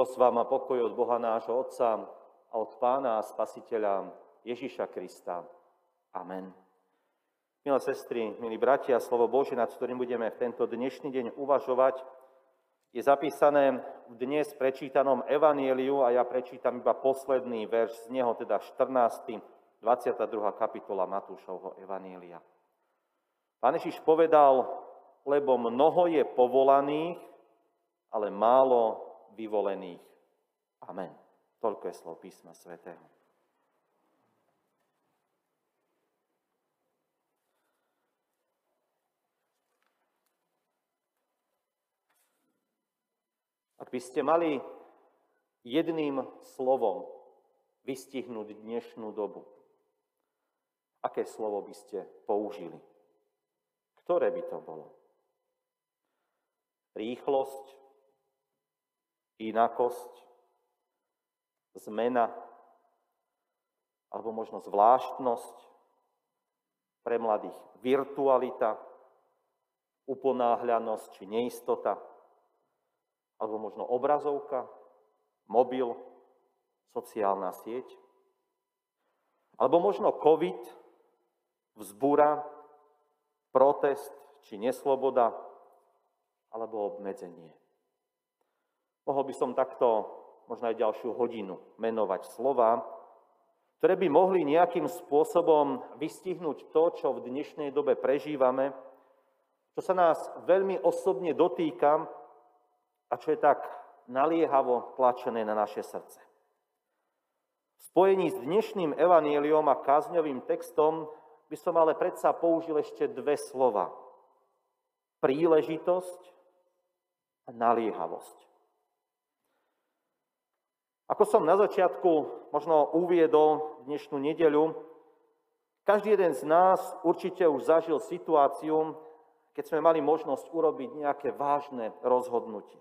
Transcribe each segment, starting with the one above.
Milosť vám a pokoj od Boha nášho Otca a od Pána a Spasiteľa Ježiša Krista. Amen. Milé sestry, milí bratia, slovo Božie, nad ktorým budeme v tento dnešný deň uvažovať, je zapísané v dnes prečítanom Evanieliu a ja prečítam iba posledný verš z neho, teda 14. 22. kapitola Matúšovho Evanielia. Pán Ježiš povedal, lebo mnoho je povolaných, ale málo vyvolených. Amen. Toľko je slov písma svätého. Ak by ste mali jedným slovom vystihnúť dnešnú dobu, aké slovo by ste použili? Ktoré by to bolo? Rýchlosť, inakosť, zmena, alebo možno zvláštnosť pre mladých, virtualita, uponáhľanosť či neistota, alebo možno obrazovka, mobil, sociálna sieť, alebo možno COVID, vzbúra, protest či nesloboda, alebo obmedzenie. Mohol by som takto možno aj ďalšiu hodinu menovať slova, ktoré by mohli nejakým spôsobom vystihnúť to, čo v dnešnej dobe prežívame, čo sa nás veľmi osobne dotýka a čo je tak naliehavo tlačené na naše srdce. V spojení s dnešným evanieliom a kázňovým textom by som ale predsa použil ešte dve slova. Príležitosť a naliehavosť. Ako som na začiatku možno uviedol dnešnú nedeľu, každý jeden z nás určite už zažil situáciu, keď sme mali možnosť urobiť nejaké vážne rozhodnutie.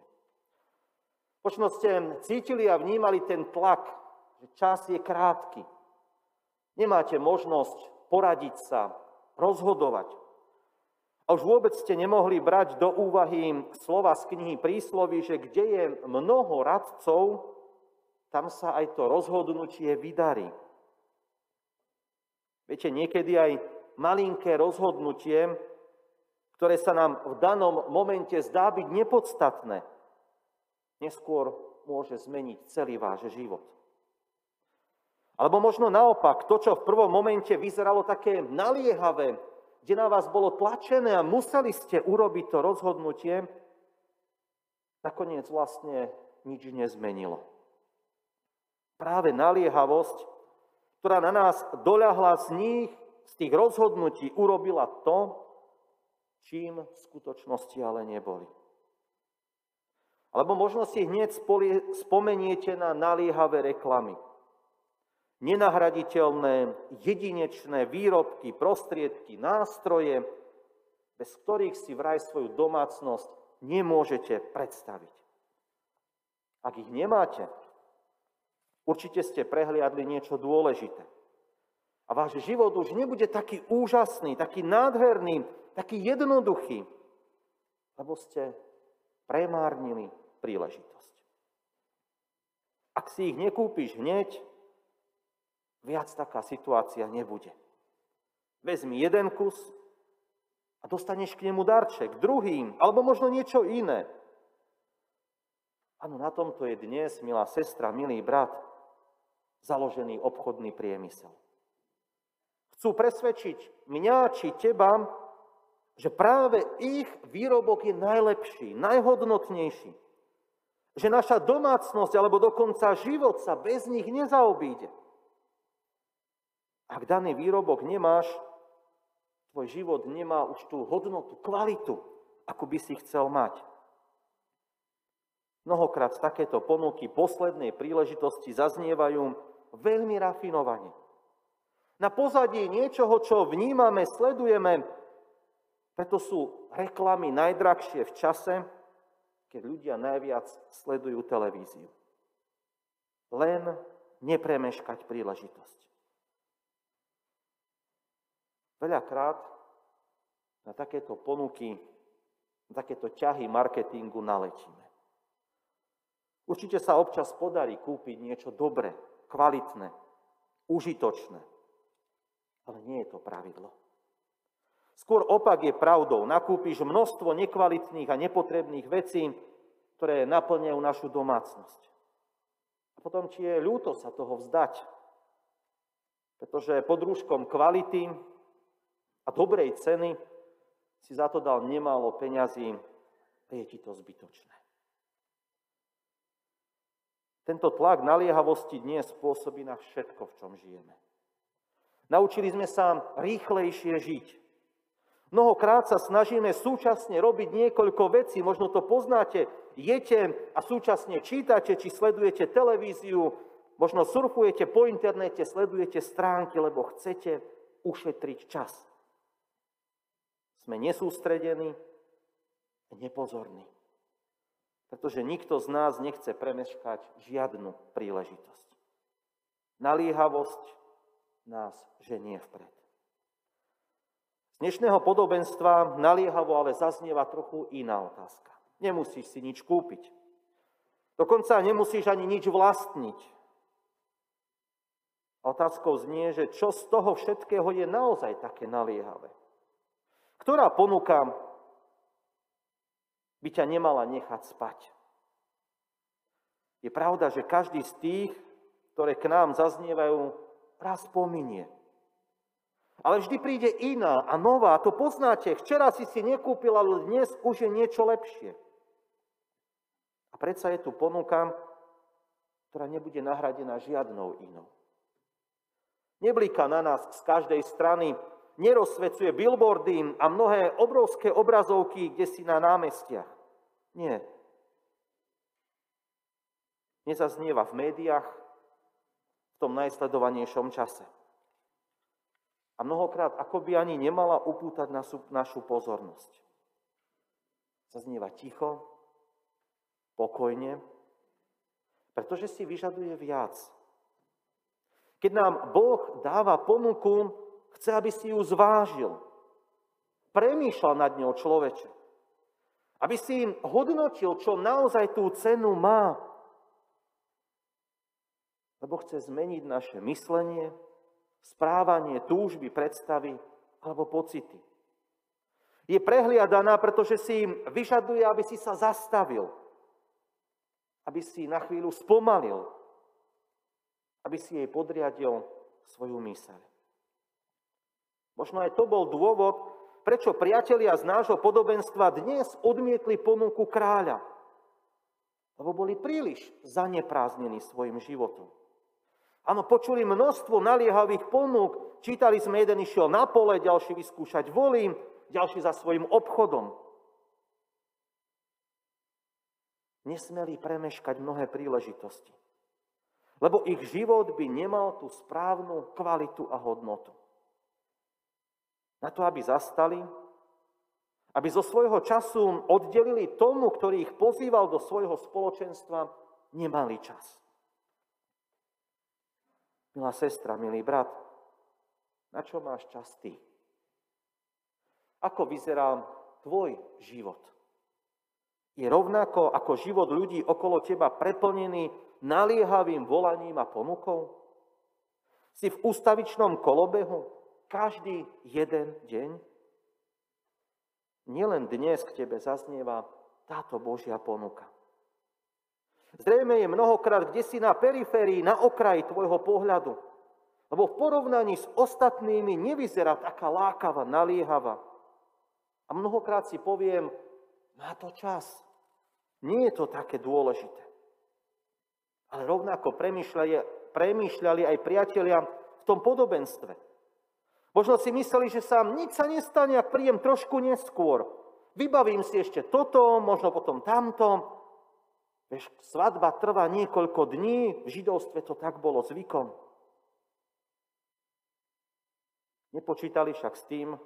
Možno ste cítili a vnímali ten tlak, že čas je krátky. Nemáte možnosť poradiť sa, rozhodovať. A už vôbec ste nemohli brať do úvahy slova z knihy príslovy, že kde je mnoho radcov, tam sa aj to rozhodnutie vydarí. Viete, niekedy aj malinké rozhodnutie, ktoré sa nám v danom momente zdá byť nepodstatné, neskôr môže zmeniť celý váš život. Alebo možno naopak, to, čo v prvom momente vyzeralo také naliehavé, kde na vás bolo tlačené a museli ste urobiť to rozhodnutie, nakoniec vlastne nič nezmenilo práve naliehavosť, ktorá na nás doľahla z nich, z tých rozhodnutí, urobila to, čím v skutočnosti ale neboli. Alebo možno si hneď spomeniete na naliehavé reklamy. Nenahraditeľné, jedinečné výrobky, prostriedky, nástroje, bez ktorých si vraj svoju domácnosť nemôžete predstaviť. Ak ich nemáte, Určite ste prehliadli niečo dôležité. A váš život už nebude taký úžasný, taký nádherný, taký jednoduchý, lebo ste premárnili príležitosť. Ak si ich nekúpiš hneď, viac taká situácia nebude. Vezmi jeden kus a dostaneš k nemu darček, druhým, alebo možno niečo iné. Áno, na tomto je dnes, milá sestra, milý brat, založený obchodný priemysel. Chcú presvedčiť mňa či teba, že práve ich výrobok je najlepší, najhodnotnejší. Že naša domácnosť alebo dokonca život sa bez nich nezaobíde. Ak daný výrobok nemáš, tvoj život nemá už tú hodnotu, kvalitu, ako by si chcel mať. Mnohokrát takéto ponuky poslednej príležitosti zaznievajú veľmi rafinovane. Na pozadí niečoho, čo vnímame, sledujeme, preto sú reklamy najdrahšie v čase, keď ľudia najviac sledujú televíziu. Len nepremeškať príležitosť. Veľakrát na takéto ponuky, na takéto ťahy marketingu naletíme. Určite sa občas podarí kúpiť niečo dobré, kvalitné, užitočné. Ale nie je to pravidlo. Skôr opak je pravdou. Nakúpiš množstvo nekvalitných a nepotrebných vecí, ktoré naplňajú našu domácnosť. A potom ti je ľúto sa toho vzdať. Pretože pod rúškom kvality a dobrej ceny si za to dal nemálo peňazí a je ti to zbytočné. Tento tlak naliehavosti dnes spôsobí na všetko, v čom žijeme. Naučili sme sa rýchlejšie žiť. Mnohokrát sa snažíme súčasne robiť niekoľko vecí, možno to poznáte, jete a súčasne čítate, či sledujete televíziu, možno surfujete po internete, sledujete stránky, lebo chcete ušetriť čas. Sme nesústredení, nepozorní pretože nikto z nás nechce premeškať žiadnu príležitosť. Naliehavosť nás ženie vpred. Z dnešného podobenstva naliehavo ale zaznieva trochu iná otázka. Nemusíš si nič kúpiť. Dokonca nemusíš ani nič vlastniť. Otázkou znie, že čo z toho všetkého je naozaj také naliehavé. Ktorá ponuka by ťa nemala nechať spať. Je pravda, že každý z tých, ktoré k nám zaznievajú, raz pominie. Ale vždy príde iná a nová. To poznáte. Včera si si nekúpil, ale dnes už je niečo lepšie. A predsa je tu ponuka, ktorá nebude nahradená žiadnou inou. Neblíka na nás z každej strany nerozsvecuje billboardy a mnohé obrovské obrazovky, kde si na námestiach. Nie. Nezaznieva v médiách v tom najsledovanejšom čase. A mnohokrát akoby ani nemala upútať našu, našu pozornosť. Zaznieva ticho, pokojne, pretože si vyžaduje viac. Keď nám Boh dáva ponuku, Chce, aby si ju zvážil. Premýšľal nad ňou človeče. Aby si im hodnotil, čo naozaj tú cenu má. Lebo chce zmeniť naše myslenie, správanie, túžby, predstavy alebo pocity. Je prehliadaná, pretože si im vyžaduje, aby si sa zastavil. Aby si na chvíľu spomalil. Aby si jej podriadil svoju myseľ. Možno aj to bol dôvod, prečo priatelia z nášho podobenstva dnes odmietli ponuku kráľa. Lebo boli príliš zanepráznení svojim životom. Áno, počuli množstvo naliehavých ponúk. Čítali sme, jeden išiel na pole, ďalší vyskúšať volím, ďalší za svojim obchodom. Nesmeli premeškať mnohé príležitosti. Lebo ich život by nemal tú správnu kvalitu a hodnotu. Na to, aby zastali, aby zo svojho času oddelili tomu, ktorý ich pozýval do svojho spoločenstva, nemali čas. Milá sestra, milý brat, na čo máš čas ty? Ako vyzerá tvoj život? Je rovnako ako život ľudí okolo teba preplnený naliehavým volaním a ponukou? Si v ústavičnom kolobehu? Každý jeden deň, nielen dnes k tebe zaznieva táto Božia ponuka. Zrejme je mnohokrát kde si na periférii, na okraji tvojho pohľadu. Lebo v porovnaní s ostatnými nevyzerá taká lákava, naliehava. A mnohokrát si poviem, má to čas. Nie je to také dôležité. Ale rovnako premýšľali, premýšľali aj priatelia v tom podobenstve. Možno si mysleli, že sa nič sa nestane, ak príjem trošku neskôr. Vybavím si ešte toto, možno potom tamto. Vieš, svadba trvá niekoľko dní, v židovstve to tak bolo zvykom. Nepočítali však s tým,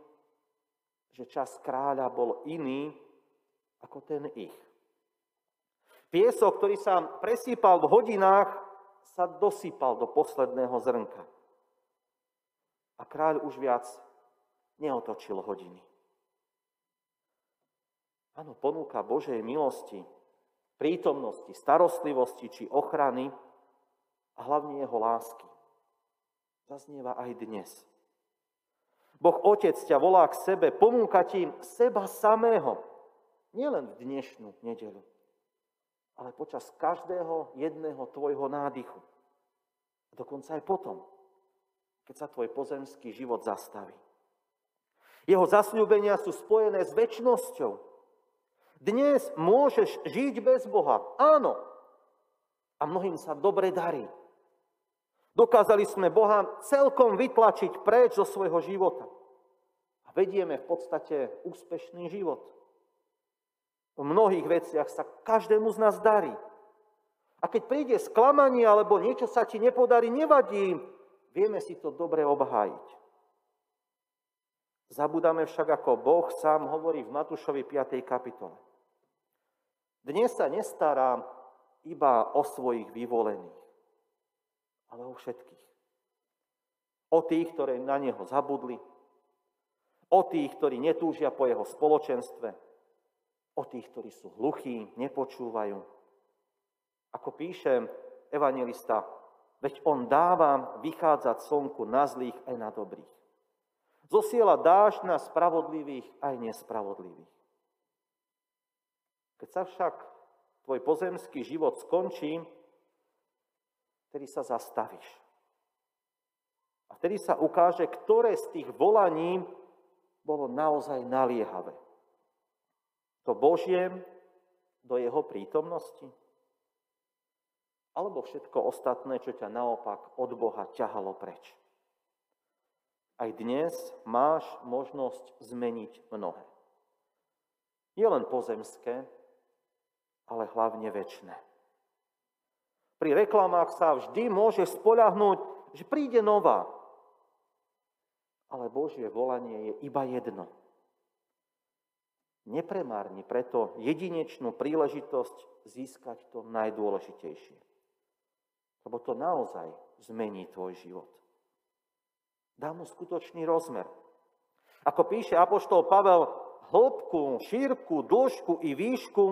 že čas kráľa bol iný ako ten ich. Piesok, ktorý sa presýpal v hodinách, sa dosypal do posledného zrnka. A kráľ už viac neotočil hodiny. Áno, ponúka Božej milosti prítomnosti, starostlivosti či ochrany a hlavne jeho lásky. Zaznieva aj dnes. Boh Otec ťa volá k sebe, ponúka ti seba samého, nielen v dnešnú nedelu, ale počas každého jedného tvojho nádychu. A dokonca aj potom, keď sa tvoj pozemský život zastaví. Jeho zasľúbenia sú spojené s väčšnosťou. Dnes môžeš žiť bez Boha. Áno. A mnohým sa dobre darí. Dokázali sme Boha celkom vytlačiť preč zo svojho života. A vedieme v podstate úspešný život. V mnohých veciach sa každému z nás darí. A keď príde sklamanie alebo niečo sa ti nepodarí, nevadí. Vieme si to dobre obhájiť. Zabudáme však, ako Boh sám hovorí v Matúšovi 5. kapitole. Dnes sa nestará iba o svojich vyvolených, ale o všetkých. O tých, ktorí na Neho zabudli, o tých, ktorí netúžia po Jeho spoločenstve, o tých, ktorí sú hluchí, nepočúvajú. Ako píše evangelista, veď On dáva vychádzať slnku na zlých aj na dobrých. Zosiela dáž na spravodlivých aj nespravodlivých. Keď sa však tvoj pozemský život skončí, vtedy sa zastavíš. A vtedy sa ukáže, ktoré z tých volaní bolo naozaj naliehavé. To Božie do jeho prítomnosti? Alebo všetko ostatné, čo ťa naopak od Boha ťahalo preč? Aj dnes máš možnosť zmeniť mnohé. Nie len pozemské, ale hlavne väčšie. Pri reklamách sa vždy môže spoľahnúť, že príde nová. Ale Božie volanie je iba jedno. Nepremárni preto jedinečnú príležitosť získať to najdôležitejšie. Lebo to naozaj zmení tvoj život. Dá mu skutočný rozmer. Ako píše apoštol Pavel, hĺbku, šírku, dĺžku i výšku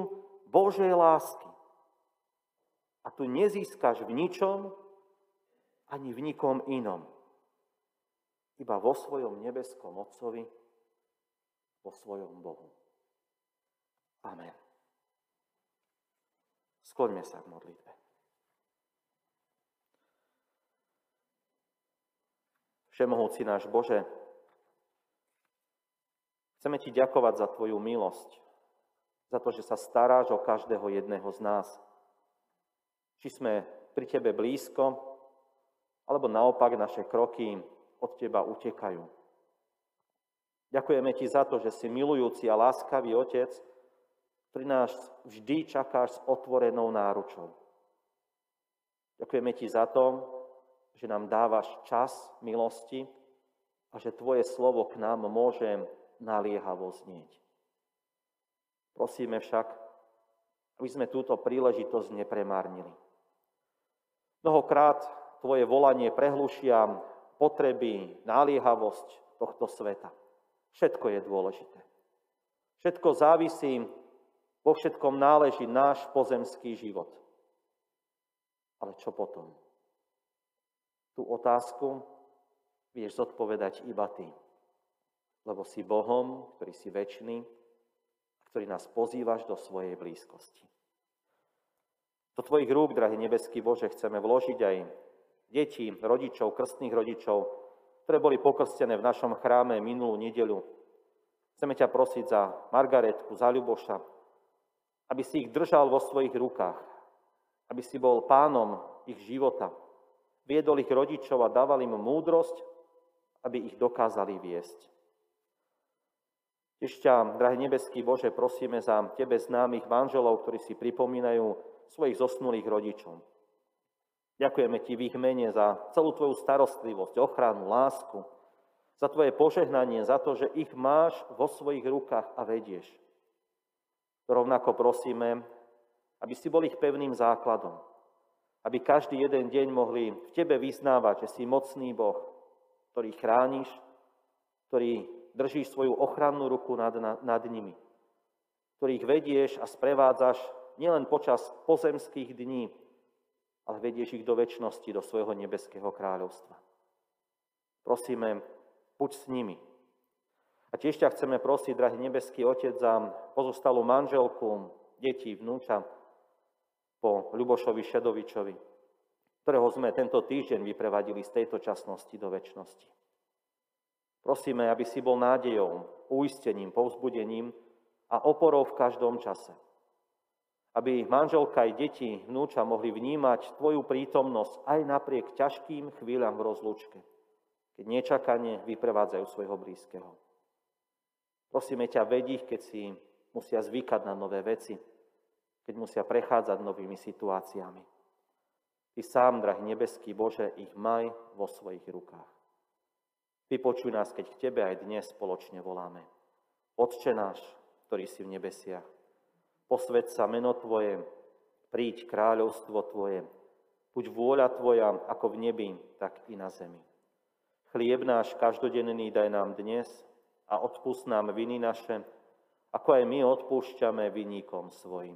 Božej lásky. A tu nezískaš v ničom, ani v nikom inom. Iba vo svojom nebeskom Otcovi, vo svojom Bohu. Amen. Skloňme sa k modlitbe. Všemohúci náš Bože, chceme Ti ďakovať za Tvoju milosť, za to, že sa staráš o každého jedného z nás. Či sme pri Tebe blízko, alebo naopak naše kroky od Teba utekajú. Ďakujeme Ti za to, že si milujúci a láskavý Otec, ktorý nás vždy čakáš s otvorenou náručou. Ďakujeme Ti za to, že nám dávaš čas milosti a že Tvoje slovo k nám môže naliehavo znieť. Prosíme však, aby sme túto príležitosť nepremárnili. Mnohokrát Tvoje volanie prehlušia potreby, náliehavosť tohto sveta. Všetko je dôležité. Všetko závisí, vo všetkom náleží náš pozemský život. Ale čo potom? Tú otázku vieš zodpovedať iba ty. Lebo si Bohom, ktorý si väčší, ktorý nás pozývaš do svojej blízkosti. Do tvojich rúk, drahý nebeský Bože, chceme vložiť aj deti, rodičov, krstných rodičov, ktoré boli pokrstené v našom chráme minulú nedeľu. Chceme ťa prosiť za Margaretku, za Ľuboša, aby si ich držal vo svojich rukách, aby si bol pánom ich života, viedol ich rodičov a dával im múdrosť, aby ich dokázali viesť. Ešte, drahý nebeský Bože, prosíme za Tebe známych manželov, ktorí si pripomínajú svojich zosnulých rodičov. Ďakujeme Ti v ich mene za celú Tvoju starostlivosť, ochranu, lásku, za Tvoje požehnanie, za to, že ich máš vo svojich rukách a vedieš. Rovnako prosíme, aby si bol ich pevným základom, aby každý jeden deň mohli v Tebe vyznávať, že si mocný Boh, ktorý chrániš, ktorý držíš svoju ochrannú ruku nad, nad nimi, ktorých vedieš a sprevádzaš nielen počas pozemských dní, ale vedieš ich do väčšnosti, do svojho nebeského kráľovstva. Prosíme, buď s nimi. A tiež ťa chceme prosiť, drahý nebeský Otec, za pozostalú manželku, deti, vnúča, Ľubošovi Šedovičovi, ktorého sme tento týždeň vyprevadili z tejto časnosti do väčšnosti. Prosíme, aby si bol nádejou, uistením, povzbudením a oporou v každom čase. Aby manželka aj deti, vnúča mohli vnímať Tvoju prítomnosť aj napriek ťažkým chvíľam v rozlúčke, keď nečakane vyprevádzajú svojho blízkeho. Prosíme ťa, vedí, keď si musia zvykať na nové veci, keď musia prechádzať novými situáciami. Ty sám, drahý nebeský Bože, ich maj vo svojich rukách. Vypočuj nás, keď k Tebe aj dnes spoločne voláme. Otče náš, ktorý si v nebesiach, posved sa meno Tvoje, príď kráľovstvo Tvoje, buď vôľa Tvoja ako v nebi, tak i na zemi. Chlieb náš každodenný daj nám dnes a odpust nám viny naše, ako aj my odpúšťame vinníkom svojim